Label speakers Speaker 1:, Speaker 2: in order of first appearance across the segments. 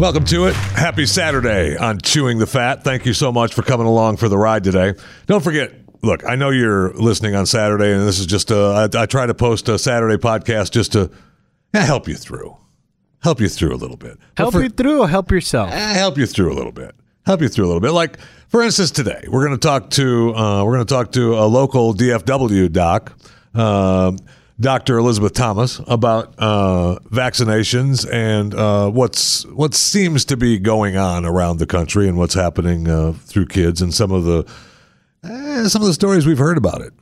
Speaker 1: Welcome to it. Happy Saturday on Chewing the Fat. Thank you so much for coming along for the ride today. Don't forget, look, I know you're listening on Saturday, and this is just a, I, I try to post a Saturday podcast just to eh, help you through, help you through a little bit.
Speaker 2: Help
Speaker 1: for-
Speaker 2: you through or help yourself?
Speaker 1: eh, help you through a little bit. Help you through a little bit. Like for instance, today we're going to talk to uh, we're going to talk to a local DFW doc, um Dr. Elizabeth Thomas, about uh, vaccinations and uh, what's what seems to be going on around the country and what's happening uh, through kids and some of the eh, some of the stories we've heard about it.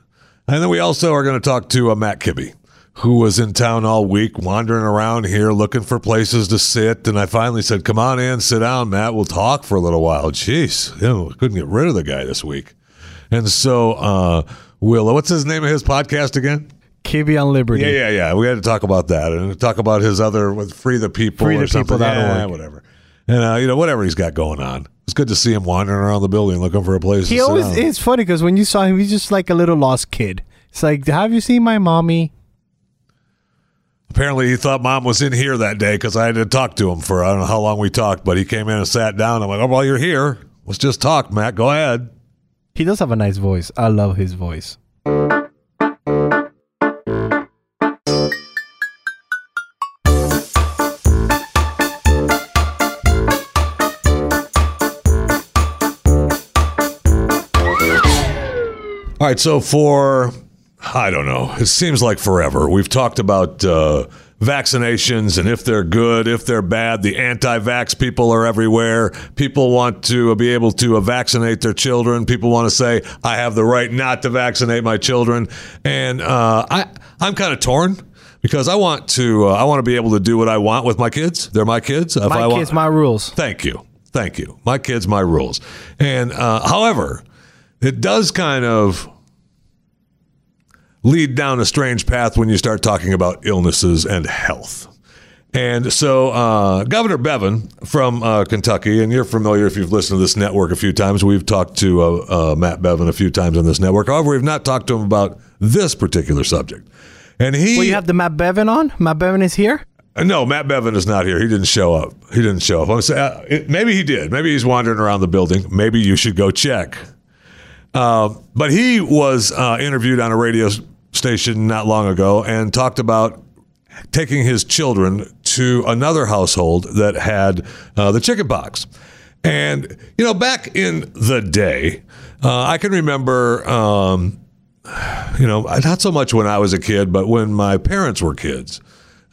Speaker 1: And then we also are going to talk to uh, Matt Kibbe, who was in town all week, wandering around here looking for places to sit. And I finally said, "Come on in, sit down, Matt. We'll talk for a little while." Jeez, you know, couldn't get rid of the guy this week. And so, uh, Will, what's his name of his podcast again?
Speaker 2: Kibbe on Liberty.
Speaker 1: Yeah, yeah, yeah. We had to talk about that and talk about his other with Free the People
Speaker 2: Free
Speaker 1: or
Speaker 2: the
Speaker 1: something.
Speaker 2: People.org.
Speaker 1: Yeah, whatever. And uh, you know, whatever he's got going on. It's good to see him wandering around the building looking for a place.
Speaker 2: He
Speaker 1: to sit
Speaker 2: always it's funny because when you saw him, he's just like a little lost kid. It's like, have you seen my mommy?
Speaker 1: Apparently, he thought mom was in here that day because I had to talk to him for I don't know how long we talked, but he came in and sat down. I'm like, oh, well, you're here. Let's just talk, Matt. Go ahead.
Speaker 2: He does have a nice voice. I love his voice.
Speaker 1: Right, so for I don't know, it seems like forever. We've talked about uh, vaccinations and if they're good, if they're bad. The anti-vax people are everywhere. People want to be able to uh, vaccinate their children. People want to say, "I have the right not to vaccinate my children," and uh, I I'm kind of torn. Because I want to, uh, I want to be able to do what I want with my kids. They're my kids. If
Speaker 2: My
Speaker 1: I
Speaker 2: kids,
Speaker 1: want,
Speaker 2: my rules.
Speaker 1: Thank you. Thank you. My kids, my rules. And uh, however, it does kind of lead down a strange path when you start talking about illnesses and health. And so, uh, Governor Bevin from uh, Kentucky, and you're familiar if you've listened to this network a few times. We've talked to uh, uh, Matt Bevin a few times on this network. However, we've not talked to him about this particular subject. And he,
Speaker 2: Well, you have the Matt Bevin on. Matt Bevin is here.
Speaker 1: uh, No, Matt Bevin is not here. He didn't show up. He didn't show up. I'm saying, uh, it, maybe he did. Maybe he's wandering around the building. Maybe you should go check. Uh, but he was uh, interviewed on a radio station not long ago and talked about taking his children to another household that had uh, the chicken pox. And, you know, back in the day, uh, I can remember, um, you know, not so much when I was a kid, but when my parents were kids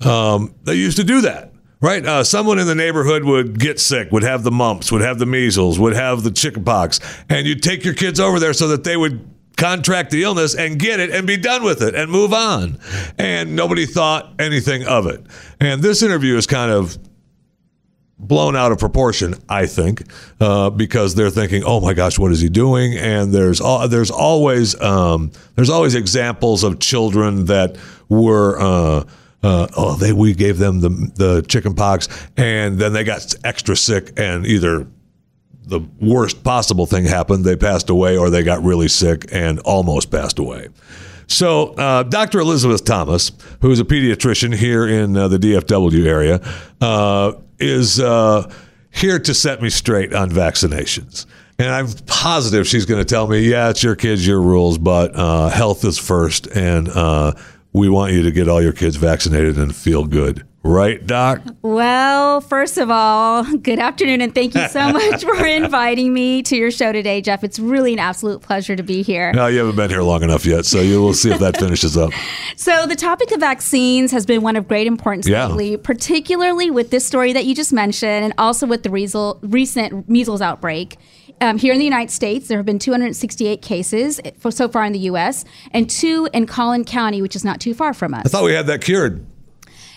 Speaker 1: um, they used to do that. Right, uh, someone in the neighborhood would get sick, would have the mumps, would have the measles, would have the chickenpox, and you'd take your kids over there so that they would contract the illness and get it and be done with it and move on. And nobody thought anything of it. And this interview is kind of blown out of proportion, I think, uh, because they're thinking, "Oh my gosh, what is he doing?" And there's there's always um, there's always examples of children that were. Uh, uh, oh, they we gave them the the chicken pox, and then they got extra sick, and either the worst possible thing happened, they passed away, or they got really sick and almost passed away. So, uh, Dr. Elizabeth Thomas, who is a pediatrician here in uh, the DFW area, uh, is uh, here to set me straight on vaccinations. And I'm positive she's going to tell me, yeah, it's your kids, your rules, but uh, health is first. And we want you to get all your kids vaccinated and feel good. Right, Doc?
Speaker 3: Well, first of all, good afternoon, and thank you so much for inviting me to your show today, Jeff. It's really an absolute pleasure to be here.
Speaker 1: No, you haven't been here long enough yet, so you will see if that finishes up.
Speaker 3: So, the topic of vaccines has been one of great importance
Speaker 1: Yeah.
Speaker 3: lately, particularly with this story that you just mentioned, and also with the recent measles outbreak. Um, here in the United States, there have been 268 cases for, so far in the U.S., and two in Collin County, which is not too far from us.
Speaker 1: I thought we had that cured.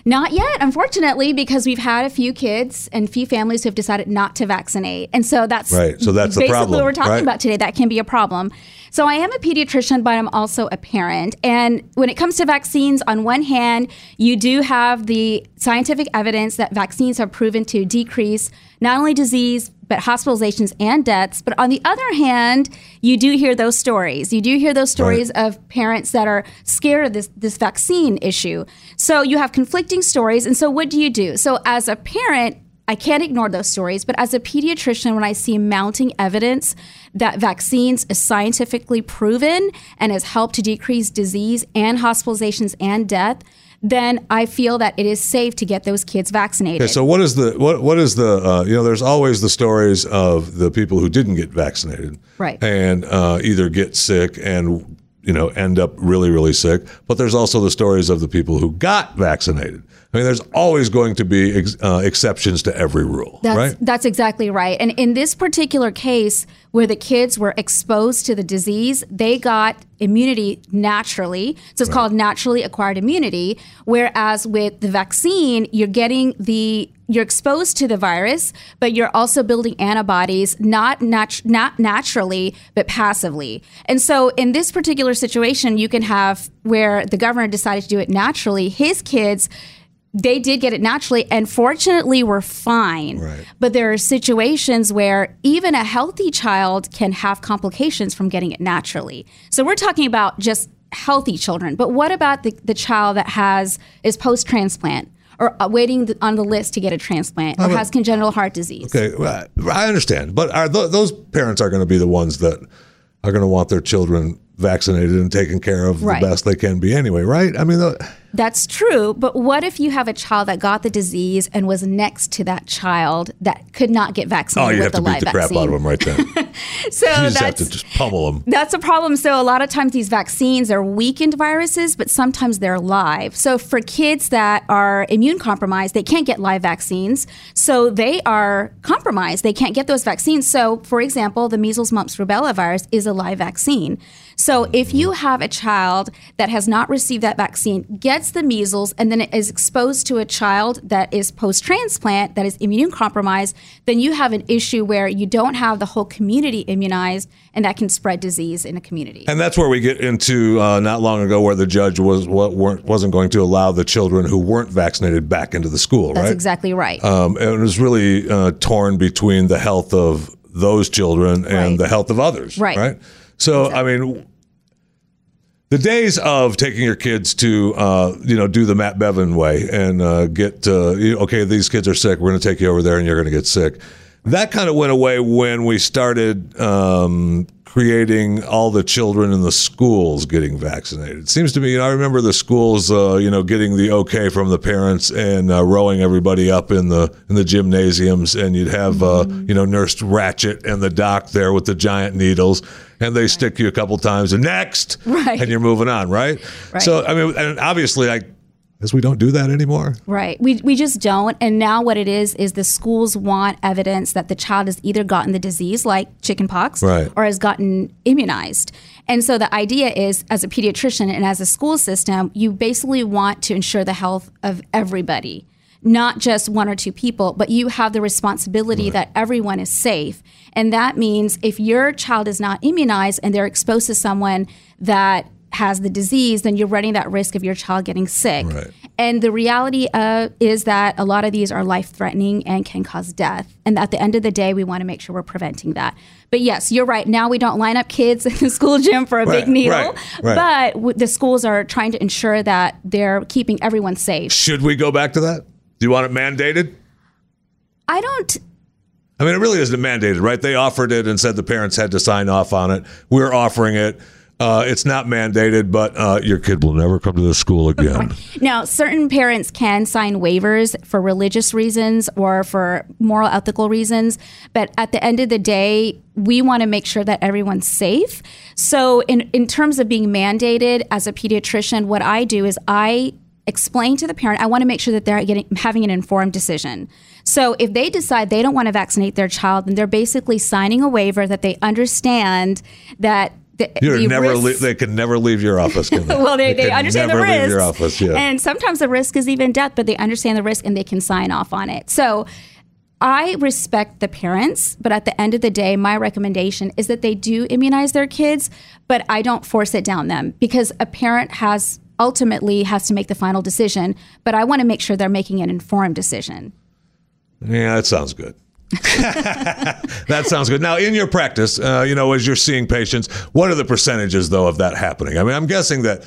Speaker 3: Not yet, unfortunately, because we've had a few kids and few families who have decided not to vaccinate. And so that's
Speaker 1: Right, so that's the
Speaker 3: basically
Speaker 1: problem,
Speaker 3: what we're talking
Speaker 1: right?
Speaker 3: about today. That can be a problem. So I am a pediatrician, but I'm also a parent. And when it comes to vaccines, on one hand, you do have the scientific evidence that vaccines have proven to decrease not only disease, but hospitalizations and deaths. But on the other hand, you do hear those stories. You do hear those stories of parents that are scared of this, this vaccine issue. So you have conflicting stories. And so what do you do? So as a parent, I can't ignore those stories. But as a pediatrician, when I see mounting evidence that vaccines is scientifically proven and has helped to decrease disease and hospitalizations and death, then I feel that it is safe to get those kids vaccinated.
Speaker 1: Okay, so what is the what what is the uh, you know there's always the stories of the people who didn't get vaccinated,
Speaker 3: Right.
Speaker 1: and uh, either get sick and you know end up really really sick, but there's also the stories of the people who got vaccinated. I mean, there's always going to be ex- uh, exceptions to every rule,
Speaker 3: That's,
Speaker 1: right?
Speaker 3: That's exactly right. And in this particular case, where the kids were exposed to the disease, they got immunity naturally. So it's called naturally acquired immunity. Whereas with the vaccine, you're getting the you're exposed to the virus, but you're also building antibodies not nat- not naturally, but passively. And so in this particular situation, you can have where the governor decided to do it naturally. His kids they did get it naturally and fortunately were fine.
Speaker 1: Right.
Speaker 3: But there are situations where even a healthy child can have complications from getting it naturally. So we're talking about just healthy children. But what about the, the child that has is post transplant or uh, waiting on the list to get a transplant or has congenital heart disease?
Speaker 1: Okay, well, I understand, but are th- those parents are going to be the ones that are going to want their children vaccinated and taken care of
Speaker 3: Right.
Speaker 1: the best they can be anyway, right? I mean, the,
Speaker 3: That's true, but what if you have a child that got the disease and was next to that child that could not get vaccinated?
Speaker 1: oh,
Speaker 3: you
Speaker 1: have to beat the crap
Speaker 3: vaccine?
Speaker 1: out of them right then.
Speaker 3: So
Speaker 1: you just have to just pummel them.
Speaker 3: That's a problem. So a lot of times these vaccines are weakened viruses, but sometimes they're live. So for kids that are immune compromised, they can't get live vaccines. So they are compromised. They can't get those vaccines. So for example, the measles, mumps, rubella virus is a live vaccine. So if you have a child that has not received that vaccine, gets the measles, and then is exposed to a child that is post transplant, that is immune compromised, then you have an issue where you don't have the whole community immunized, and that can spread disease in a community.
Speaker 1: And that's where we get into uh, not long ago, where the judge was what weren't, wasn't going to allow the children who weren't vaccinated back into the school,
Speaker 3: That's
Speaker 1: right?
Speaker 3: exactly right.
Speaker 1: Um, and it was really uh, torn between the health of those children and
Speaker 3: Right.
Speaker 1: the health of others,
Speaker 3: Right.
Speaker 1: Right. So, I mean, the days of taking your kids to, uh, you know, do the Matt Bevin way and uh, get, uh, you- okay, these kids are sick. We're going to take you over there and you're going to get sick. That kind of went away when we started um, creating all the children in the schools getting vaccinated. It seems to me, you know, I remember the schools, uh, you know, getting the okay from the parents and uh, rowing everybody up in the in the gymnasiums, and you'd have, uh, you know, Nurse Ratched and the doc there with the giant needles, and they stick you a couple times, and next,
Speaker 3: Right.
Speaker 1: and you're moving on, right?
Speaker 3: Right.
Speaker 1: So, I mean, and obviously, I guess we don't do that anymore.
Speaker 3: Right. We, we just don't. And now what it is is the schools want evidence that the child has either gotten the disease, like chickenpox,
Speaker 1: Right.
Speaker 3: or has gotten immunized. And so the idea is, as a pediatrician and as a school system, you basically want to ensure the health of everybody, not just one or two people, but you have the responsibility that everyone is safe. And that means if your child is not immunized and they're exposed to someone that has the disease, then you're running that risk of your child getting sick.
Speaker 1: Right.
Speaker 3: And the reality uh, is that a lot of these are life threatening and can cause death. And at the end of the day, we want to make sure we're preventing that. But yes, you're right. Now we don't line up kids in the school gym for a
Speaker 1: Right,
Speaker 3: big needle,
Speaker 1: right, right.
Speaker 3: but w- the schools are trying to ensure that they're keeping everyone safe.
Speaker 1: Should we go back to that? Do you want it mandated?
Speaker 3: I don't.
Speaker 1: I mean, it really isn't mandated, right? They offered it and said the parents had to sign off on it. We're offering it. Uh, it's not mandated, but uh, your kid will never come to the school again.
Speaker 3: Now, certain parents can sign waivers for religious reasons or for moral, ethical reasons. But at the end of the day, we want to make sure that everyone's safe. So, in, in terms of being mandated as a pediatrician, what I do is I explain to the parent, I want to make sure that they're getting having an informed decision. So if they decide they don't want to vaccinate their child, then they're basically signing a waiver that they understand that the,
Speaker 1: You're
Speaker 3: the
Speaker 1: never le- they can never leave your office. They?
Speaker 3: well, they, they,
Speaker 1: can
Speaker 3: understand the risk.
Speaker 1: leave your office. Yeah.
Speaker 3: And sometimes the risk is even death, but they understand the risk and they can sign off on it. So I respect the parents, but at the end of the day, my recommendation is that they do immunize their kids, but I don't force it down them because a parent has ultimately has to make the final decision, but I want to make sure they're making an informed decision.
Speaker 1: yeah, that sounds good. that sounds good. Now, in your practice, uh, you know, as you're seeing patients, what are the percentages though of that happening? I mean, I'm guessing that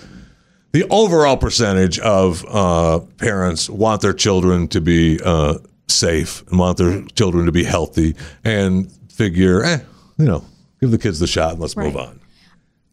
Speaker 1: the overall percentage of uh, parents want their children to be uh, safe and want their children to be healthy and figure, eh, you know, give the kids the shot and let's move on.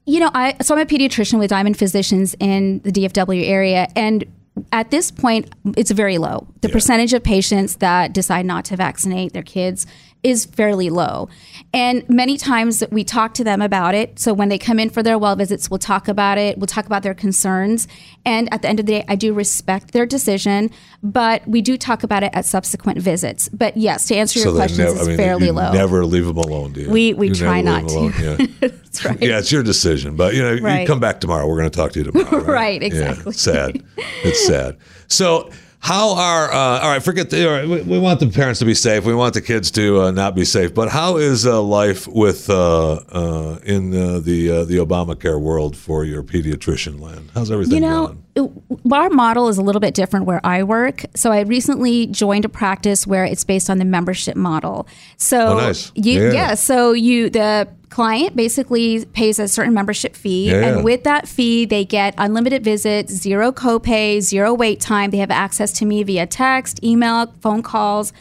Speaker 3: You know, I so I'm a pediatrician with Diamond Physicians in the DFW area, and at this point, it's very low. The percentage of patients that decide not to vaccinate their kids is fairly low. And many times we talk to them about it. So when they come in for their well visits, we'll talk about it. We'll talk about their concerns. And at the end of the day, I do respect their decision, but we do talk about it at subsequent visits. But yes, to answer your
Speaker 1: they
Speaker 3: questions,
Speaker 1: never,
Speaker 3: it's
Speaker 1: I mean,
Speaker 3: fairly low.
Speaker 1: never leave them alone, do you?
Speaker 3: We- we
Speaker 1: You
Speaker 3: try not
Speaker 1: alone, yeah.
Speaker 3: That's right.
Speaker 1: Yeah, it's your decision, but you know, you come back tomorrow. We're going to talk to you tomorrow. Right,
Speaker 3: Right, exactly.
Speaker 1: it's sad. It's sad. So, how are uh, all right? Forget the. All right, we, we want the parents to be safe. We want the kids to uh, not be safe. But how is uh, life with uh, uh, in uh, the uh, the Obamacare world for your pediatrician, Len? How's everything
Speaker 3: You know, it- our model is a little bit different where I work. So I recently joined a practice where it's based on the membership model. So
Speaker 1: Oh, nice.
Speaker 3: you,
Speaker 1: Yeah.
Speaker 3: yeah. So you the client basically pays a certain membership fee,
Speaker 1: Yeah,
Speaker 3: and with that fee, they get unlimited visits, zero copay, zero wait time. They have access to me via text, email, phone calls,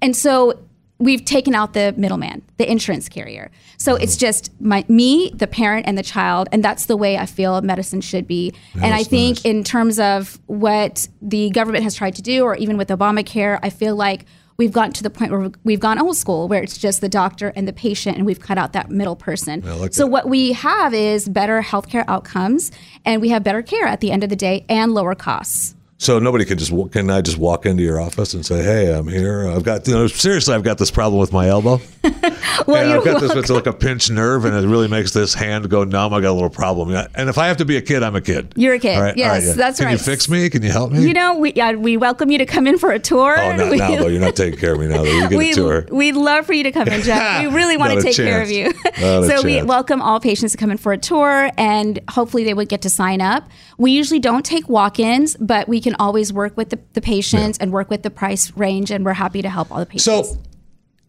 Speaker 3: and so we've taken out the middleman, the insurance carrier. So it's mm-hmm. just my me, the parent, and the child, and that's the way I feel medicine should be. and I think
Speaker 1: nice.
Speaker 3: in terms of what the government has tried to do, or even with Obamacare, I feel like we've gotten to the point where we've gone old school, where it's just the doctor and the patient, and we've cut out that middle person.
Speaker 1: like
Speaker 3: so
Speaker 1: that.
Speaker 3: what we have is better healthcare outcomes, and we have better care at the end of the day, and lower costs.
Speaker 1: So nobody can just can I just walk into your office and say, "Hey, I'm here. I've got you know, seriously, I've got this problem with my elbow."
Speaker 3: Well,
Speaker 1: and I've got this it's like a pinched nerve, and it really makes this hand go numb. I got a little problem. And if I have to be a kid, I'm a kid.
Speaker 3: You're a kid.
Speaker 1: Right,
Speaker 3: Yes,
Speaker 1: right, yeah.
Speaker 3: that's
Speaker 1: Can
Speaker 3: right.
Speaker 1: Can you fix me? Can you help me?
Speaker 3: You know, we uh, we welcome you to come in for a tour.
Speaker 1: oh, not
Speaker 3: We-
Speaker 1: now though. You're not taking care of me now. Though. You get
Speaker 3: we,
Speaker 1: a tour.
Speaker 3: We'd love for you to come in, Jeff. We really want to take care of you. So we welcome all patients to come in for a tour, and hopefully they would get to sign up. We usually don't take walk-ins, but we can always work with the, the patients and work with the price range, and we're happy to help all the patients.
Speaker 1: So,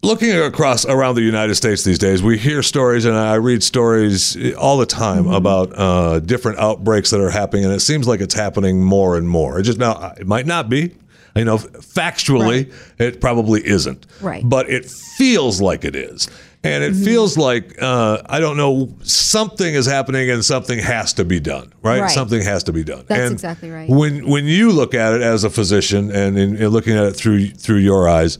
Speaker 1: looking across around the United States these days, we hear stories, and I read stories all the time
Speaker 3: Mm-hmm.
Speaker 1: about uh, different outbreaks that are happening, and it seems like it's happening more and more. It just now it might not be. You know, factually, it probably isn't.
Speaker 3: Right.
Speaker 1: But it feels like it is. And it
Speaker 3: Mm-hmm.
Speaker 1: feels like uh, I don't know something is happening and something has to be done, right?
Speaker 3: Right.
Speaker 1: Something has to be done.
Speaker 3: That's
Speaker 1: And
Speaker 3: exactly right.
Speaker 1: When when you look at it as a physician and in, in looking at it through through your eyes,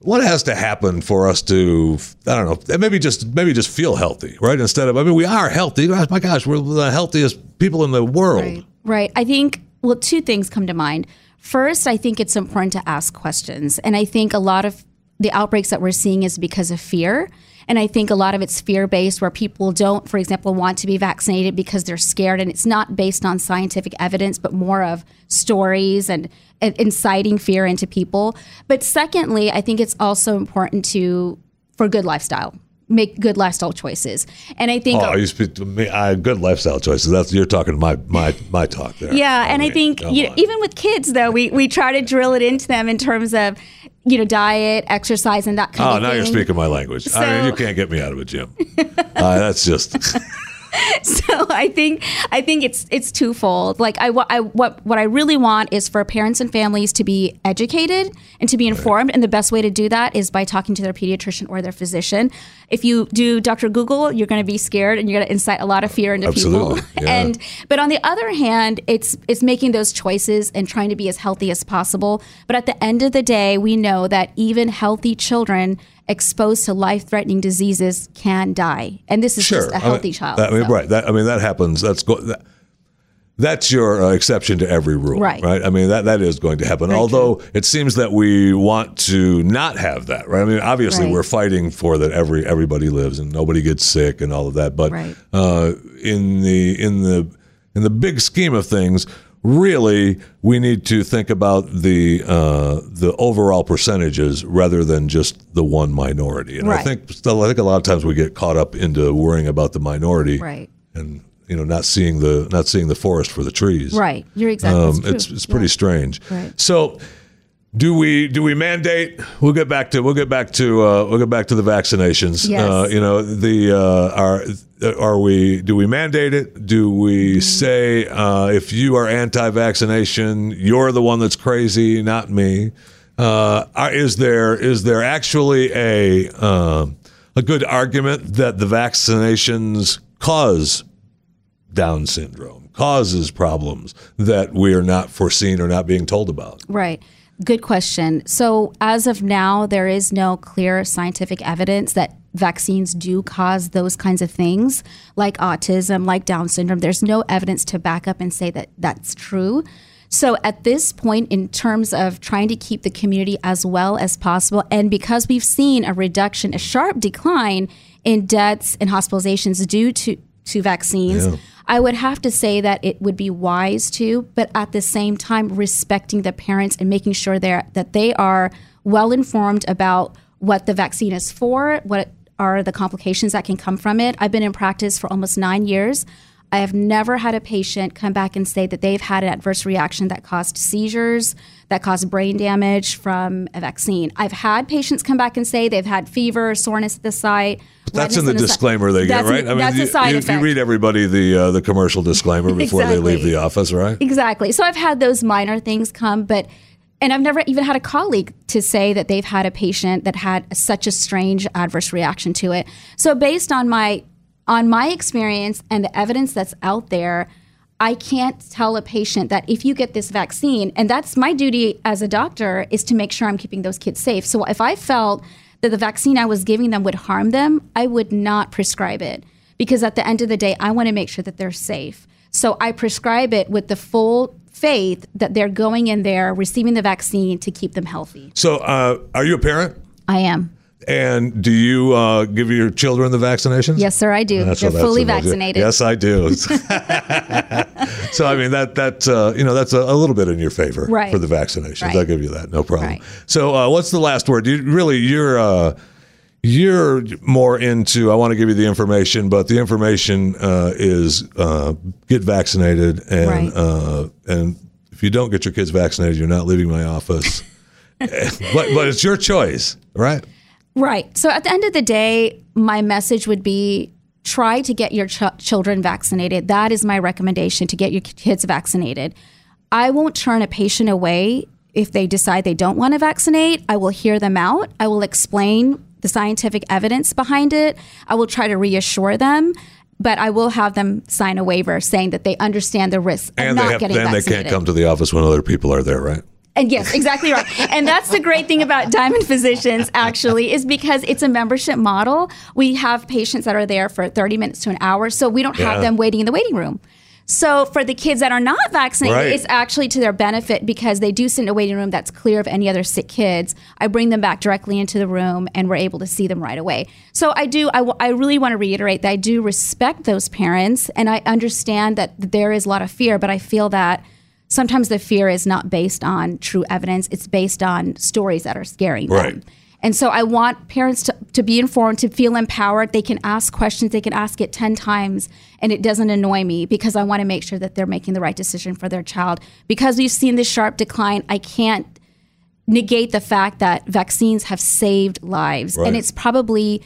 Speaker 1: what has to happen for us to I don't know maybe just maybe just feel healthy, right? Instead of I mean we are healthy. My gosh, we're the healthiest people in the world.
Speaker 3: Right. Right. I think, well, two things come to mind. First, I think it's important to ask questions. And I think a lot of the outbreaks that we're seeing is because of fear. And I think a lot of it's fear based, where people don't, for example, want to be vaccinated because they're scared. And it's not based on scientific evidence, but more of stories and, inciting fear into people. But secondly, I think it's also important to, for good lifestyle, make good lifestyle choices. And I think
Speaker 1: Oh, you speak to me. I, good lifestyle choices. That's you're talking my my my talk there.
Speaker 3: Yeah, and I
Speaker 1: mean,
Speaker 3: think you know, even with kids though, we we try to drill it into them in terms of you know diet, exercise, and that kind
Speaker 1: Oh,
Speaker 3: of thing.
Speaker 1: Oh, now you're speaking my language. I mean, you can't get me out of a gym. uh, that's just
Speaker 3: so I think I think it's it's twofold. Like I, I what what I really want is for parents and families to be educated and to be informed, and the best way to do that is by talking to their pediatrician or their physician. If you do Dr. Google, you're going to be scared and you're going to incite a lot of fear into
Speaker 1: Absolutely,
Speaker 3: people.
Speaker 1: yeah.
Speaker 3: And but on the other hand, it's it's making those choices and trying to be as healthy as possible. But at the end of the day, we know that even healthy children exposed to life-threatening diseases can die, and this is
Speaker 1: sure
Speaker 3: just a
Speaker 1: I
Speaker 3: healthy
Speaker 1: mean,
Speaker 3: child.
Speaker 1: that- I mean,
Speaker 3: so.
Speaker 1: right? That I mean, that happens. That's go, that, that's your uh, exception to every rule,
Speaker 3: Right.
Speaker 1: Right. I mean, that that is going to happen.
Speaker 3: Very
Speaker 1: Although it seems that we want to not have that, right? I mean, obviously
Speaker 3: Right.
Speaker 1: we're fighting for that every everybody lives and nobody gets sick and all of that. But
Speaker 3: Right.
Speaker 1: uh, in the in the in the big scheme of things. Really, we need to think about the uh, the overall percentages rather than just the one minority. And I think still, I think a lot of times we get caught up into worrying about the minority,
Speaker 3: Right.
Speaker 1: and you know not seeing the not seeing the forest for the trees.
Speaker 3: Right. You're exactly.
Speaker 1: Um,
Speaker 3: true.
Speaker 1: it's it's pretty strange.
Speaker 3: Right.
Speaker 1: So, do we do we mandate? We'll get back to we'll get back to uh, we'll get back to the vaccinations.
Speaker 3: Yes.
Speaker 1: Uh, you know the uh, are are we do we mandate it? Do we say uh, if you are anti-vaccination, you're the one that's crazy, not me? Uh, are- is there is there actually a um a good argument that the vaccinations cause Down syndrome, causes problems that we are not foreseeing or not being told about?
Speaker 3: Right. Good question. So, as of now, there is no clear scientific evidence that vaccines do cause those kinds of things like autism, like Down syndrome. There's no evidence to back up and say that that's true. So, at this point, in terms of trying to keep the community as well as possible, and because we've seen a reduction, a sharp decline in deaths and hospitalizations due to, to vaccines,
Speaker 1: Yeah.
Speaker 3: I would have to say that it would be wise to, but at the same time, respecting the parents and making sure that they are well informed about what the vaccine is for, what are the complications that can come from it. I've been in practice for almost nine years. I have never had a patient come back and say that they've had an adverse reaction that caused seizures, that caused brain damage from a vaccine. I've had patients come back and say they've had fever, soreness at the site.
Speaker 1: That's in the
Speaker 3: in the si-
Speaker 1: disclaimer they get,
Speaker 3: That's a-
Speaker 1: right?
Speaker 3: that's
Speaker 1: you,
Speaker 3: a side
Speaker 1: you,
Speaker 3: effect.
Speaker 1: you read everybody the uh, the commercial disclaimer before they leave the office, right?
Speaker 3: Exactly. So I've had those minor things come, but and I've never even had a colleague to say that they've had a patient that had such a strange adverse reaction to it. So based on my on my experience and the evidence that's out there, I can't tell a patient that if you get this vaccine, and that's my duty as a doctor is to make sure I'm keeping those kids safe. So if I felt that the vaccine I was giving them would harm them, I would not prescribe it because at the end of the day, I want to make sure that they're safe. So I prescribe it with the full faith that they're going in there receiving the vaccine to keep them healthy.
Speaker 1: So, uh, are you a parent?
Speaker 3: I am.
Speaker 1: And do you uh, give your children the vaccinations?
Speaker 3: Yes, sir, I do.
Speaker 1: That's
Speaker 3: they're fully vaccinated.
Speaker 1: Yes, I do. so I mean that that uh, you know that's a, a little bit in your favor
Speaker 3: Right.
Speaker 1: for the vaccinations.
Speaker 3: Right.
Speaker 1: I'll give you that, no problem.
Speaker 3: Right.
Speaker 1: So uh, what's the last word? You really you're uh, you're more into. I want to give you the information, but the information uh, is uh, get vaccinated and uh, and if you don't get your kids vaccinated, you're not leaving my office. but but it's your choice, right?
Speaker 3: Right. So at the end of the day, my message would be try to get your ch- children vaccinated. That is my recommendation to get your kids vaccinated. I won't turn a patient away if they decide they don't want to vaccinate. I will hear them out. I will explain the scientific evidence behind it. I will try to reassure them. But I will have them sign a waiver saying that they understand the risks of
Speaker 1: And
Speaker 3: not
Speaker 1: they have,
Speaker 3: getting
Speaker 1: then they can't come to the office when other people are there, right?
Speaker 3: And yes, exactly right. and that's the great thing about Diamond Physicians, actually, is because it's a membership model. We have patients that are there for 30 minutes to an hour, so we don't have them waiting in the waiting room. So for the kids that are not vaccinated,
Speaker 1: Right.
Speaker 3: it's actually to their benefit because they do sit in a waiting room that's clear of any other sick kids. I bring them back directly into the room and we're able to see them right away. So I do, I, w- I really want to reiterate that I do respect those parents and I understand that there is a lot of fear, but I feel that sometimes the fear is not based on true evidence, it's based on stories that are scaring them.
Speaker 1: Right.
Speaker 3: And so I want parents to, to be informed, to feel empowered. They can ask questions, they can ask it 10 times, and it doesn't annoy me because I want to make sure that they're making the right decision for their child. Because we've seen this sharp decline, I can't negate the fact that vaccines have saved lives.
Speaker 1: Right.
Speaker 3: And it's probably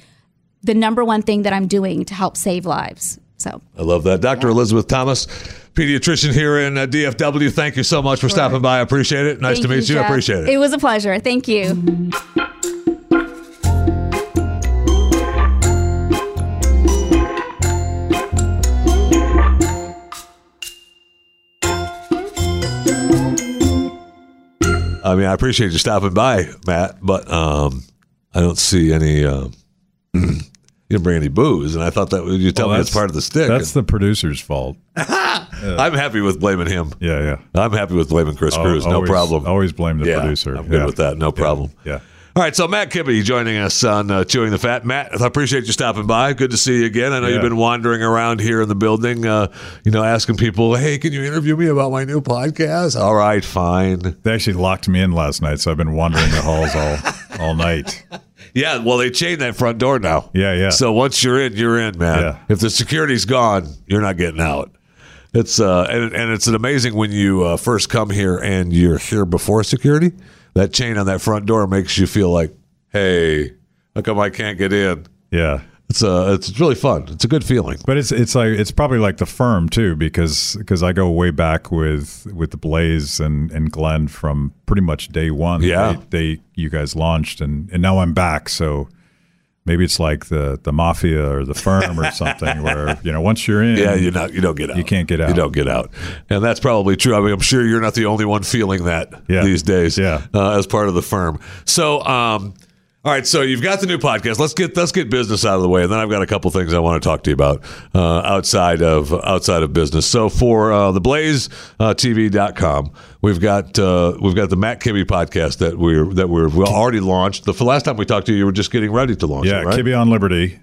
Speaker 3: the number one thing that I'm doing to help save lives. So
Speaker 1: I love that. Dr. Elizabeth Thomas, pediatrician here in uh, DFW. Thank you so much for stopping by. I appreciate it. Nice
Speaker 3: thank
Speaker 1: to meet you. I appreciate it.
Speaker 3: It was a pleasure. Thank you.
Speaker 1: I mean, I appreciate you stopping by, Matt, but um, I don't see any. Uh, you didn't bring any booze, and I thought that you tell
Speaker 4: Well,
Speaker 1: me it's part of the stick.
Speaker 4: That's the producer's fault.
Speaker 1: I'm happy with blaming him.
Speaker 4: Yeah, yeah.
Speaker 1: I'm happy with blaming Chris
Speaker 4: Al-
Speaker 1: Cruz. No
Speaker 4: always-
Speaker 1: problem.
Speaker 4: Always blame the
Speaker 1: yeah,
Speaker 4: producer.
Speaker 1: I'm good
Speaker 4: Yeah.
Speaker 1: with that. No problem.
Speaker 4: Yeah.
Speaker 1: All right, so Matt Kibbe joining us on uh, Chewing the Fat. Matt, I appreciate you stopping by. Good to see you again. I know
Speaker 4: Yeah.
Speaker 1: you've been wandering around here in the building, uh, you know, asking people, hey, can you interview me about my new podcast? All right, fine.
Speaker 4: They actually locked me in last night, so I've been wandering the halls all all night.
Speaker 1: Yeah, well, they chained that front door now.
Speaker 4: Yeah, yeah.
Speaker 1: So once you're in, you're in, man.
Speaker 4: Yeah.
Speaker 1: If the security's gone, you're not getting out. It's uh, and, and it's an amazing when you uh, first come here and you're here before security. That chain on that front door makes you feel like, hey, how come I can't get in?
Speaker 4: Yeah.
Speaker 1: It's uh, it's really fun. It's a good feeling.
Speaker 4: But it's it's like it's probably like the firm too because because I go way back with with the Blaze and and Glenn from pretty much day one.
Speaker 1: Yeah.
Speaker 4: they, they you guys launched and and now I'm back. So maybe it's like the the mafia or the firm or something where you know once you're in,
Speaker 1: Yeah, you're not. You don't get out.
Speaker 4: You can't get out.
Speaker 1: You don't get out, and that's probably true. I mean, I'm sure you're not the only one feeling that
Speaker 4: Yeah.
Speaker 1: these days.
Speaker 4: Yeah.
Speaker 1: uh, as part of the firm. So, um, all right. So you've got the new podcast. Let's get let's get business out of the way, and then I've got a couple things I want to talk to you about uh, outside of outside of business. So for uh, the Blaze uh, we've got uh, we've got the Matt Kibbe podcast that we're that we're we already launched. The last time we talked to you, you were just getting ready to launch
Speaker 4: yeah,
Speaker 1: it, right?
Speaker 4: Kibbe on Liberty.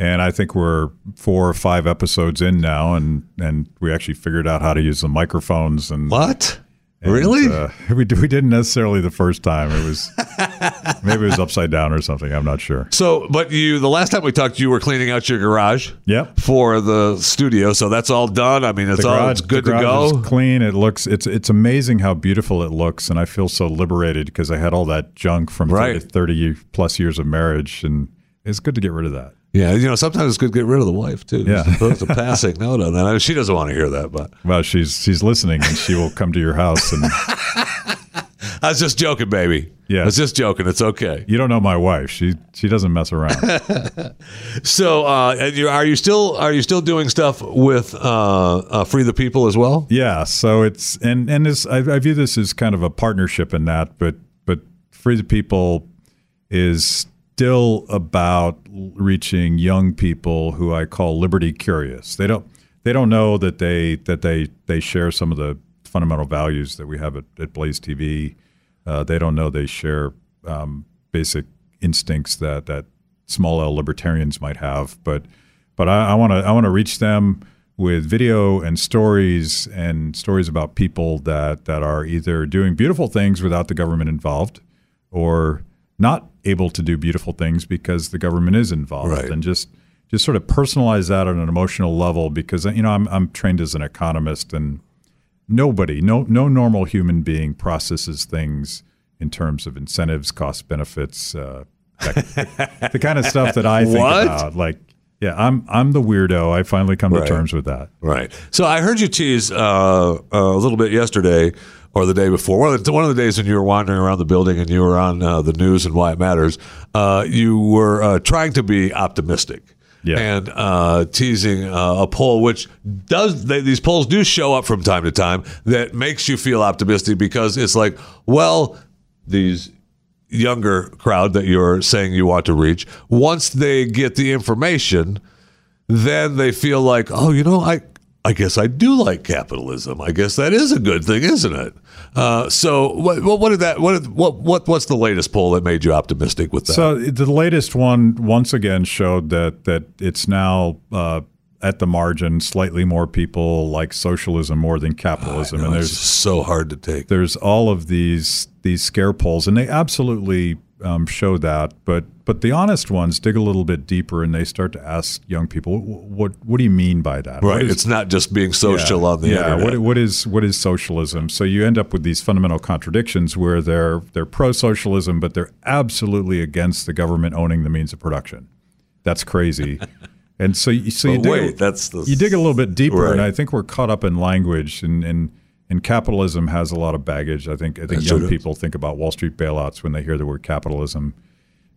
Speaker 4: And I think we're four or five episodes in now, and, and we actually figured out how to use the microphones. And
Speaker 1: What?
Speaker 4: And,
Speaker 1: really?
Speaker 4: uh, we we didn't necessarily the first time. It was maybe it was upside down or something. I'm not sure.
Speaker 1: So, but you, the last time we talked, you were cleaning out your garage.
Speaker 4: Yep.
Speaker 1: For the studio, so that's all done. I mean, it's
Speaker 4: the
Speaker 1: all it's good to go.
Speaker 4: clean. It looks it's it's amazing how beautiful it looks, and I feel so liberated because I had all that junk from
Speaker 1: Right.
Speaker 4: 30, 30 plus years of marriage, and it's good to get rid of that.
Speaker 1: Yeah, you know, sometimes it's good to get rid of the wife too.
Speaker 4: Yeah.
Speaker 1: It's a passing note on that. I mean, she doesn't want to hear that, but
Speaker 4: Well, she's she's listening, and she will come to your house, and
Speaker 1: I was just joking, baby.
Speaker 4: Yeah.
Speaker 1: I was just joking. It's okay.
Speaker 4: you don't know my wife. She she doesn't mess around.
Speaker 1: So, uh, and you, are you still are you still doing stuff with uh, uh, Free the People as well?
Speaker 4: Yeah, so it's and and this I, I view this as kind of a partnership in that, but but Free the People is still about reaching young people who I call liberty curious. They don't they don't know that they that they they share some of the fundamental values that we have at, at Blaze TV. Uh, they don't know they share um, basic instincts that that small L libertarians might have, but but I want to I want to reach them with video and stories and stories about people that that are either doing beautiful things without the government involved, or not able to do beautiful things because the government is involved,
Speaker 1: Right.
Speaker 4: and just just sort of personalize that on an emotional level because you know I'm I'm trained as an economist and nobody no no normal human being processes things in terms of incentives, cost benefits, uh, that- the kind of stuff that I think
Speaker 1: What?
Speaker 4: about. Like, yeah, I'm I'm the weirdo. I finally come
Speaker 1: Right.
Speaker 4: to terms with that.
Speaker 1: Right. So I heard you tease uh, a little bit yesterday or the day before. One of the, one of the days when you were wandering around the building and you were on uh, the news and why it matters, uh, you were uh, trying to be optimistic.
Speaker 4: Yeah.
Speaker 1: And uh, teasing uh, a poll, which does they, these polls do show up from time to time, that makes you feel optimistic because it's like, well, these younger crowd that you're saying you want to reach, once they get the information, then they feel like, oh, you know, I I guess I do like capitalism. I guess that is a good thing, isn't it? Uh, so what, what what did that what what what what's the latest poll that made you optimistic with that?
Speaker 4: So the latest one once again showed that that it's now uh, at the margin slightly more people like socialism more than capitalism,
Speaker 1: know,
Speaker 4: and
Speaker 1: it's
Speaker 4: there's
Speaker 1: so hard to take.
Speaker 4: there's all of these these scare polls, and they absolutely um, show that. But but the honest ones dig a little bit deeper, and they start to ask young people, "Wh- what what do you mean by that?
Speaker 1: Right,
Speaker 4: is-
Speaker 1: it's not just being social on the
Speaker 4: yeah,
Speaker 1: internet.
Speaker 4: What, what is what is socialism? So you end up with these fundamental contradictions where they're they're pro socialism, but they're absolutely against the government owning the means of production. That's crazy. and so you, so you dig,
Speaker 1: wait, that's the
Speaker 4: you dig a little bit deeper, and I think we're caught up in language and and. And capitalism has a lot of baggage. I think I think
Speaker 1: That's
Speaker 4: young
Speaker 1: true.
Speaker 4: people think about Wall Street bailouts when they hear the word capitalism,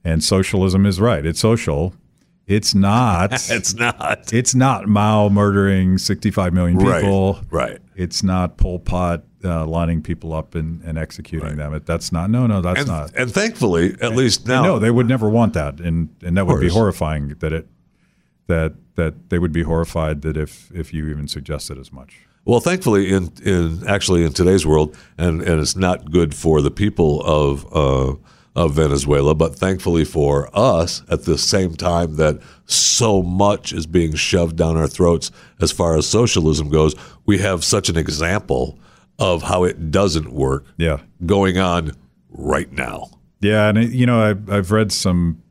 Speaker 4: and socialism is right. It's social. It's not.
Speaker 1: it's not.
Speaker 4: It's not Mao murdering 65 million people.
Speaker 1: right.
Speaker 4: It's not Pol Pot uh, lining people up and, and executing them. It, that's not. No, no, that's
Speaker 1: And,
Speaker 4: not.
Speaker 1: and thankfully, at least now,
Speaker 4: no, they would never want that, and and that would be horrifying. That it that that they would be horrified that if if you even suggested as much.
Speaker 1: Well, thankfully, in in actually in today's world, and and it's not good for the people of uh, of Venezuela, but thankfully for us, at the same time that so much is being shoved down our throats as far as socialism goes, we have such an example of how it doesn't work
Speaker 4: Yeah,
Speaker 1: going on right now.
Speaker 4: yeah, and you know I've I've read some,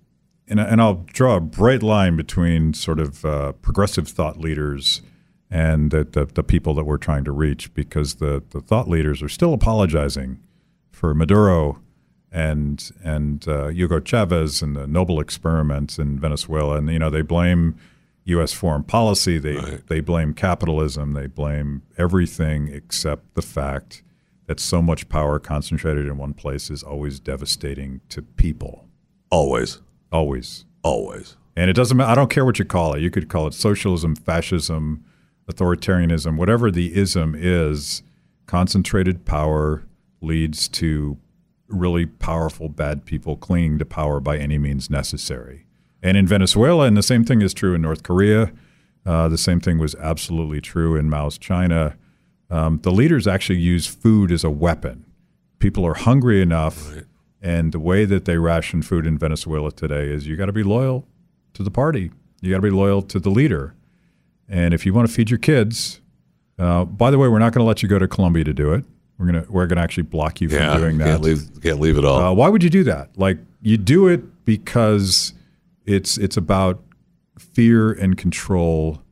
Speaker 4: and I- and I'll draw a bright line between sort of uh, progressive thought leaders and the, the the people that we're trying to reach because the the thought leaders are still apologizing for Maduro and and uh, Hugo Chavez and the Noble experiments in Venezuela, and you know they blame U.S. foreign policy, they
Speaker 1: Right.
Speaker 4: they blame capitalism, they blame everything except the fact that so much power concentrated in one place is always devastating to people,
Speaker 1: Always,
Speaker 4: always.
Speaker 1: always.
Speaker 4: And it doesn't matter. I don't care what you call it. You could call it socialism, fascism, authoritarianism, whatever the ism is. Concentrated power leads to really powerful bad people clinging to power by any means necessary. And in Venezuela, and the same thing is true in North Korea. Uh, the same thing was absolutely true in Mao's China. Um, the leaders actually use food as a weapon. People are hungry enough, and the way that they ration food in Venezuela today is you got to be loyal to the party. You got to be loyal to the leader. And if you want to feed your kids, uh, by the way, we're not going to let you go to Colombia to do it. We're gonna we're gonna actually block you from
Speaker 1: Yeah,
Speaker 4: doing that.
Speaker 1: can't leave, can't leave it all.
Speaker 4: Uh, why would you do that? Like you do it because it's it's about fear and control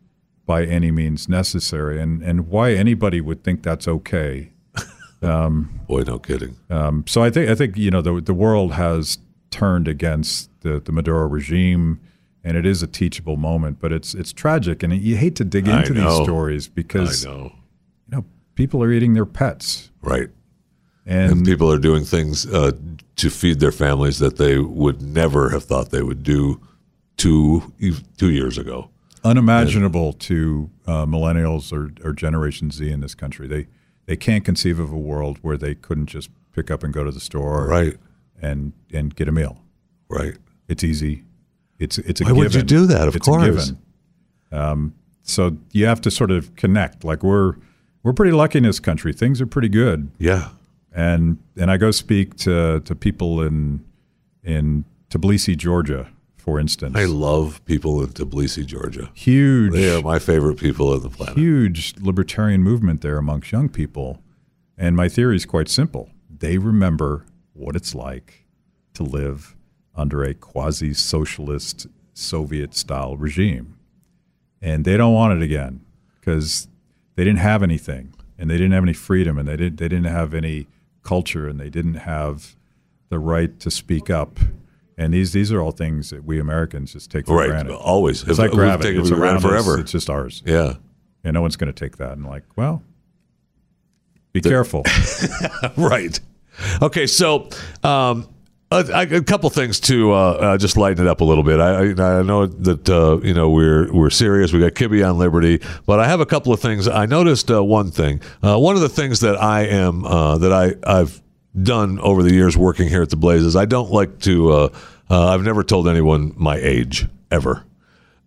Speaker 4: by any means necessary, and and why anybody would think that's okay.
Speaker 1: Boy, no kidding.
Speaker 4: Um, so I think I think you know the the world has turned against the the Maduro regime, and it is a teachable moment. But it's it's tragic, and you hate to dig into these stories
Speaker 1: I
Speaker 4: because
Speaker 1: know,
Speaker 4: you know people are eating their pets,
Speaker 1: right?
Speaker 4: and,
Speaker 1: And people are doing things uh, to feed their families that they would never have thought they would do two two years ago.
Speaker 4: unimaginable to uh, millennials or, or Generation Z in this country. They they can't conceive of a world where they couldn't just pick up and go to the store
Speaker 1: Right,
Speaker 4: and and get a meal.
Speaker 1: right.
Speaker 4: It's easy. It's it's a given.
Speaker 1: Why would you do that? Of
Speaker 4: it's
Speaker 1: course.
Speaker 4: a given. Um, so you have to sort of connect. Like we're we're pretty lucky in this country. Things are pretty good.
Speaker 1: Yeah,
Speaker 4: and and I go speak to to people in in Tbilisi, Georgia, for instance.
Speaker 1: I love people in Tbilisi, Georgia.
Speaker 4: huge,
Speaker 1: They are my favorite people on the planet.
Speaker 4: huge libertarian movement there amongst young people. And my theory is quite simple: they remember what it's like to live under a quasi-socialist Soviet-style regime, and they don't want it again because they didn't have anything, and they didn't have any freedom, and they didn't they didn't have any culture, and they didn't have the right to speak up. And these these are all things that we Americans just take for
Speaker 1: Right,
Speaker 4: granted.
Speaker 1: always.
Speaker 4: It's like gravity.
Speaker 1: taken
Speaker 4: It's
Speaker 1: it for granted
Speaker 4: around us.
Speaker 1: forever.
Speaker 4: It's just ours.
Speaker 1: Yeah,
Speaker 4: And no one's going to take that. And like, well, be careful.
Speaker 1: right. Okay, so um, a, a couple things to uh, uh, just lighten it up a little bit. I, I, know that uh, you know we're we're serious. We got Kibbe on Liberty, but I have a couple of things. I noticed uh, one thing. Uh, one of the things that I am uh, that I I've done over the years working here at the Blazes. I don't like to. Uh, uh, I've never told anyone my age ever.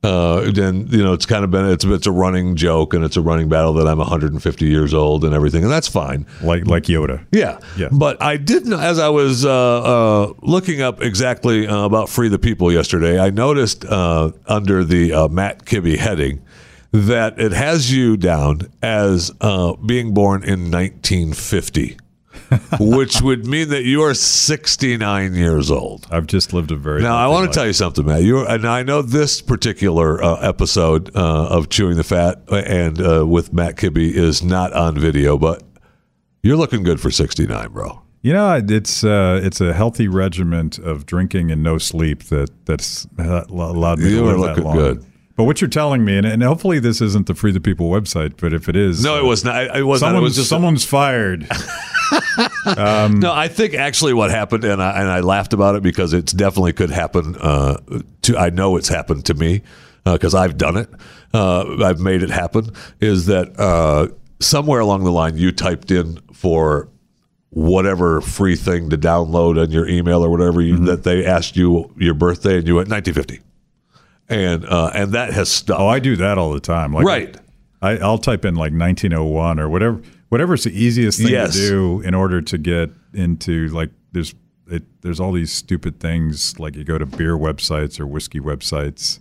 Speaker 1: Uh, then you know it's kind of been it's it's a running joke and it's a running battle that I'm 150 years old and everything, and that's fine.
Speaker 4: like like Yoda.
Speaker 1: Yeah.
Speaker 4: Yeah.
Speaker 1: But I didn't, as I was uh, uh, looking up exactly uh, about Free the People yesterday, I noticed uh, under the uh, Matt Kibbe heading that it has you down as uh, being born in 1950, which would mean that you are 69 years old.
Speaker 4: I've just lived a very.
Speaker 1: Now, I want to tell you something, Matt. You and I know this particular uh, episode uh, of Chewing the Fat and uh, with Matt Kibbe is not on video, but you're looking good for 69, bro.
Speaker 4: You know, it's uh, it's a healthy regiment of drinking and no sleep that that's allowed me
Speaker 1: You
Speaker 4: to live that
Speaker 1: looking
Speaker 4: long.
Speaker 1: good.
Speaker 4: But what you're telling me, and, and hopefully this isn't the Free the People website, but if it is,
Speaker 1: No, it was not. It was not. It
Speaker 4: Someone's,
Speaker 1: was just
Speaker 4: someone's fired.
Speaker 1: No, I think actually what happened, and I and I laughed about it because it's definitely could happen. Uh, to I know it's happened to me because I've done it. Uh, I've made it happen. Is that uh, somewhere along the line you typed in for whatever free thing to download on your email or whatever you, that they asked you your birthday and you went 1950, and uh, and that has stuck.
Speaker 4: Oh, I do that all the time. Like
Speaker 1: Right.
Speaker 4: I, I'll type in like 1901 or whatever. Whatever's the easiest thing
Speaker 1: Yes.
Speaker 4: to do in order to get into like there's it, there's all these stupid things like you go to beer websites or whiskey websites,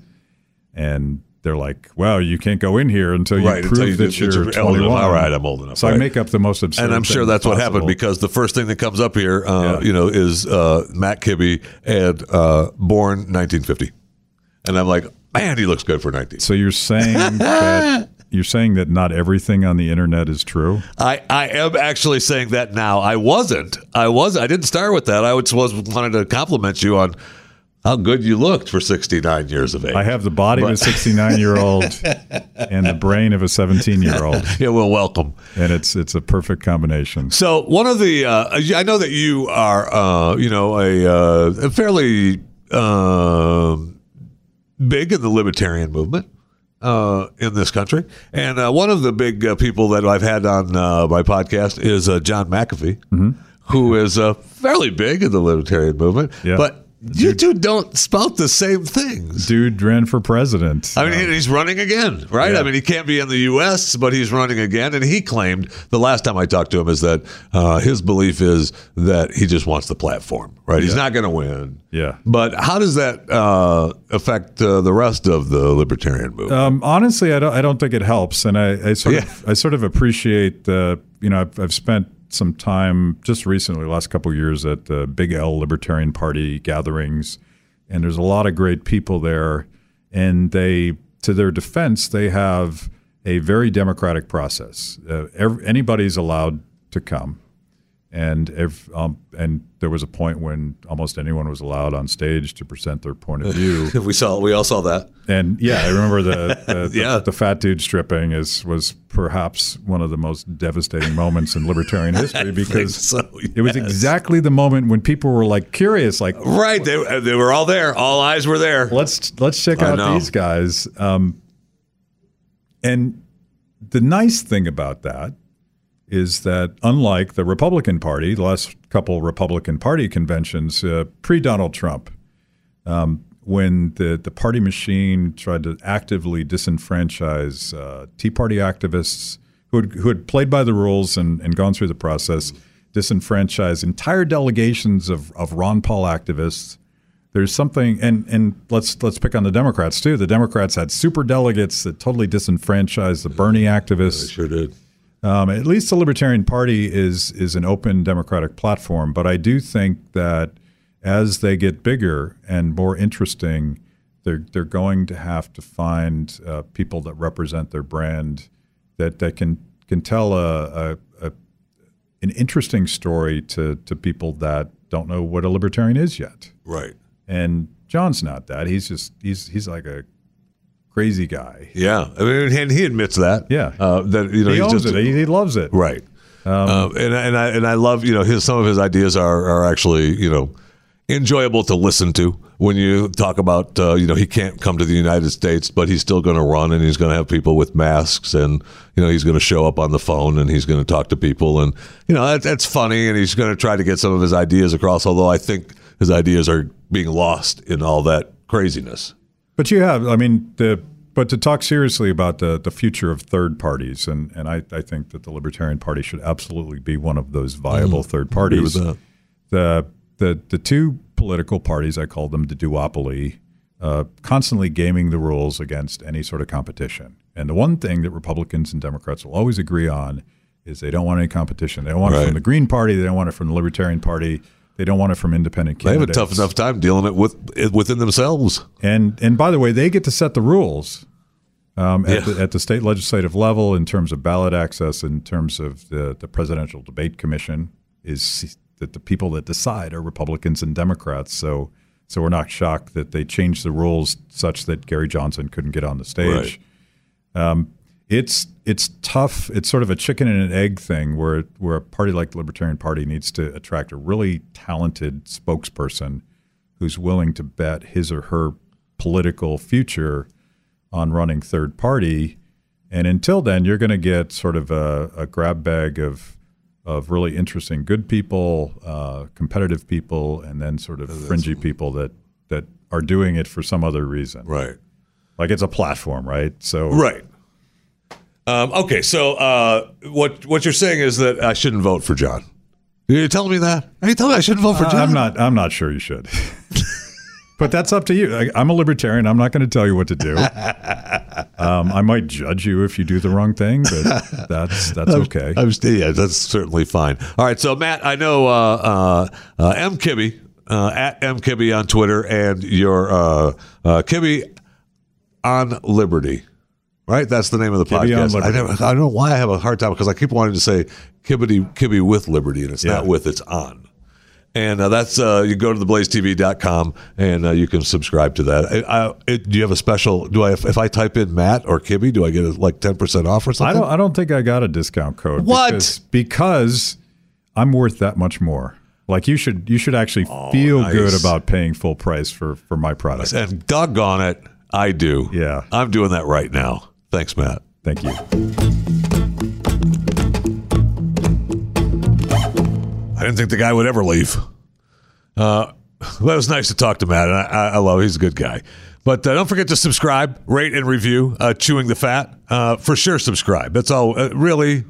Speaker 4: and they're like, "Well, you can't go in here until you
Speaker 1: Right,
Speaker 4: prove
Speaker 1: until you
Speaker 4: that
Speaker 1: do-
Speaker 4: you're
Speaker 1: you're old
Speaker 4: 21."
Speaker 1: enough. All right, I'm old enough.
Speaker 4: So I make up the most absurd.
Speaker 1: and I'm sure that's what happened because the first thing that comes up here, uh,
Speaker 4: Yeah.
Speaker 1: you know, is uh, Matt Kibbe and uh, born 1950, and I'm like, man, he looks good for 19.
Speaker 4: So you're saying that you're saying that not everything on the internet is true.
Speaker 1: I, I am actually saying that now. I wasn't. I was. I didn't start with that. I was, was wanted to compliment you on how good you looked for 69 years of age.
Speaker 4: I have the body of a 69 year old and the brain of a 17 year old,
Speaker 1: yeah, well, welcome.
Speaker 4: and it's it's a perfect combination.
Speaker 1: So one of the, uh, I know that you are, uh, you know, a, uh, a fairly um big in the libertarian movement uh, in this country, and uh, one of the big uh, people that I've had on uh, my podcast is uh, John McAfee, who is uh, fairly big in the libertarian movement,
Speaker 4: Yeah.
Speaker 1: but. You two don't spout the same things.
Speaker 4: Dude ran for president.
Speaker 1: I mean, he's running again, right?
Speaker 4: Yeah.
Speaker 1: I mean, he can't be in the U.S., but he's running again. And he claimed the last time I talked to him is that uh, his belief is that he just wants the platform, right? He's not going to win.
Speaker 4: Yeah.
Speaker 1: But how does that uh, affect uh, the rest of the libertarian movement?
Speaker 4: Um, honestly, I don't. I don't think it helps, and I, I sort
Speaker 1: Yeah.
Speaker 4: of, I sort of appreciate the. You know, I've, I've spent some time just recently, last couple years, at the Big L Libertarian Party gatherings, and there's a lot of great people there, and they, to their defense, they have a very democratic process. Uh, ev anybody's allowed to come, and ev- um, and there was a point when almost anyone was allowed on stage to present their point of view.
Speaker 1: we saw, we all saw that.
Speaker 4: And yeah, I remember the the, the,
Speaker 1: Yeah.
Speaker 4: the fat dude stripping is was perhaps one of the most devastating moments in libertarian history because
Speaker 1: so,
Speaker 4: it was exactly the moment when people were like curious, like
Speaker 1: Right. They, they were all there. All eyes were there.
Speaker 4: let's let's check
Speaker 1: I
Speaker 4: out
Speaker 1: know.
Speaker 4: these guys. Um, and the nice thing about that is that unlike the Republican Party, the last couple Republican Party conventions uh, pre Donald Trump, um, when the, the party machine tried to actively disenfranchise uh, Tea Party activists who had, who had played by the rules and, and gone through the process, disenfranchise entire delegations of, of Ron Paul activists. There's something, and, and let's let's pick on the Democrats too. The Democrats had super delegates that totally disenfranchised the Bernie activists.
Speaker 1: They sure did.
Speaker 4: Um, at least the Libertarian Party is is an open democratic platform, but I do think that as they get bigger and more interesting, they're they're going to have to find uh, people that represent their brand that that can can tell a, a, a an interesting story to to people that don't know what a libertarian is yet.
Speaker 1: Right.
Speaker 4: And John's not that. He's just he's he's like a crazy guy.
Speaker 1: Yeah. I mean, and he admits that.
Speaker 4: Yeah.
Speaker 1: Uh, that, you know,
Speaker 4: He owns
Speaker 1: just,
Speaker 4: it. He, he loves it.
Speaker 1: Right. Um, and and I and I love you know his some of his ideas are are actually you know enjoyable to listen to when you talk about uh, you know he can't come to the United States but he's still going to run and he's going to have people with masks and you know he's going to show up on the phone and he's going to talk to people and you know that, that's funny and he's going to try to get some of his ideas across although I think his ideas are being lost in all that craziness.
Speaker 4: But you have, I mean, the but to talk seriously about the the future of third parties, and and I, I think that the Libertarian Party should absolutely be one of those viable third parties. The the the two political parties, I call them the duopoly, uh, constantly gaming the rules against any sort of competition. And the one thing that Republicans and Democrats will always agree on is they don't want any competition. They don't want it from the Green Party. They don't want it from the Libertarian Party. They don't want it from independent candidates.
Speaker 1: They have a tough enough time dealing it with it within themselves.
Speaker 4: And and by the way, they get to set the rules um, at,
Speaker 1: Yeah.
Speaker 4: the, at the state legislative level in terms of ballot access, in terms of the, the presidential debate commission. Is that the people that decide are Republicans and Democrats? So so we're not shocked that they changed the rules such that Gary Johnson couldn't get on the stage. Um, it's it's tough. It's sort of a chicken and an egg thing where where a party like the Libertarian Party needs to attract a really talented spokesperson who's willing to bet his or her political future on running third party. And until then, you're going to get sort of a, a grab bag of of really interesting, good people, uh, competitive people, and then sort of fringy people that that are doing it for some other reason.
Speaker 1: Right.
Speaker 4: Like it's a platform, right? So
Speaker 1: Right. Um, okay, so uh, what what you're saying is that I shouldn't vote for John. You're telling me that? Are you telling me I shouldn't vote for
Speaker 4: Uh,
Speaker 1: John?
Speaker 4: I'm not. I'm not sure you should. but that's up to you. I, I'm a libertarian. I'm not going to tell you what to do. Um, I might judge you if you do the wrong thing, but that's that's okay.
Speaker 1: I'm st- yeah, that's certainly fine. All right, so Matt, I know uh, uh, uh, M Kibbe uh, at M Kibbe on Twitter and your uh, uh, Kibbe on Liberty. Right, that's the name of the
Speaker 4: Kibbe
Speaker 1: podcast. I, never, I don't know why I have a hard time because I keep wanting to say Kibbity Kibby with Liberty, and it's
Speaker 4: Yeah.
Speaker 1: not with, it's on. And uh, that's uh, you go to theblazetv.com and uh, you can subscribe to that. I, I, it, do you have a special? Do I if I type in Matt or Kibbe, do I get like ten percent off or
Speaker 4: I
Speaker 1: something?
Speaker 4: don't. I don't think I got a discount code.
Speaker 1: What?
Speaker 4: Because, because I'm worth that much more. Like you should. You should actually feel
Speaker 1: Oh, nice.
Speaker 4: good about paying full price for for my product.
Speaker 1: and doggone it, I do.
Speaker 4: Yeah.
Speaker 1: I'm doing that right now. Thanks, Matt.
Speaker 4: Thank you.
Speaker 1: I didn't think the guy would ever leave. Uh, well, it was nice to talk to Matt, and I, I I love. He's a good guy. But uh, don't forget to subscribe, rate, and review. Uh, Chewing the fat, uh, for sure. Subscribe. That's all. Uh, really,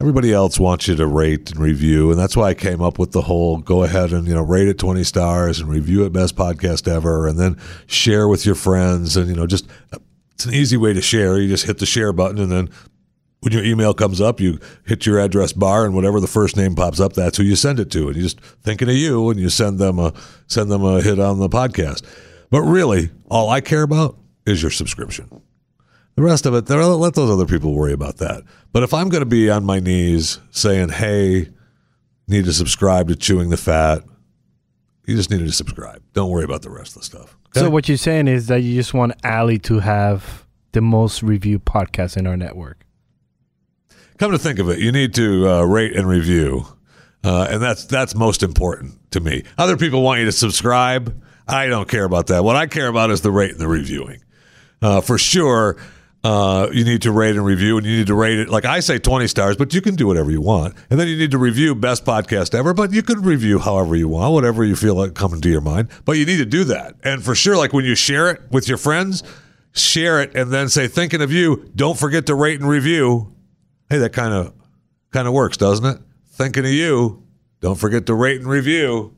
Speaker 1: everybody else wants you to rate and review, and that's why I came up with the whole go ahead and you know rate it twenty stars and review it best podcast ever, and then share with your friends, and you know just it's an easy way to share. You just hit the share button, and then when your email comes up, you hit your address bar, and whatever the first name pops up, that's who you send it to. And you just thinking of you, and you send them a send them a hit on the podcast. But really, all I care about is your subscription. The rest of it, let those other people worry about that. But if I'm going to be on my knees saying, "Hey, need to subscribe to Chewing the Fat," you just need to subscribe. Don't worry about the rest of the stuff.
Speaker 2: So what you're saying is that you just want Allie to have the most reviewed podcast in our network.
Speaker 1: Come to think of it, you need to uh, rate and review, uh, and that's that's most important to me. Other people want you to subscribe. I don't care about that. What I care about is the rate and the reviewing. Uh, for sure, uh, you need to rate and review, and you need to rate it. Like I say, twenty stars, but you can do whatever you want. And then you need to review best podcast ever, but you can review however you want, whatever you feel like coming to your mind. But you need to do that. And for sure, like when you share it with your friends, share it, and then say, "Thinking of you." Don't forget to rate and review. Hey, that kind of kind of works, doesn't it? Thinking of you. Don't forget to rate and review.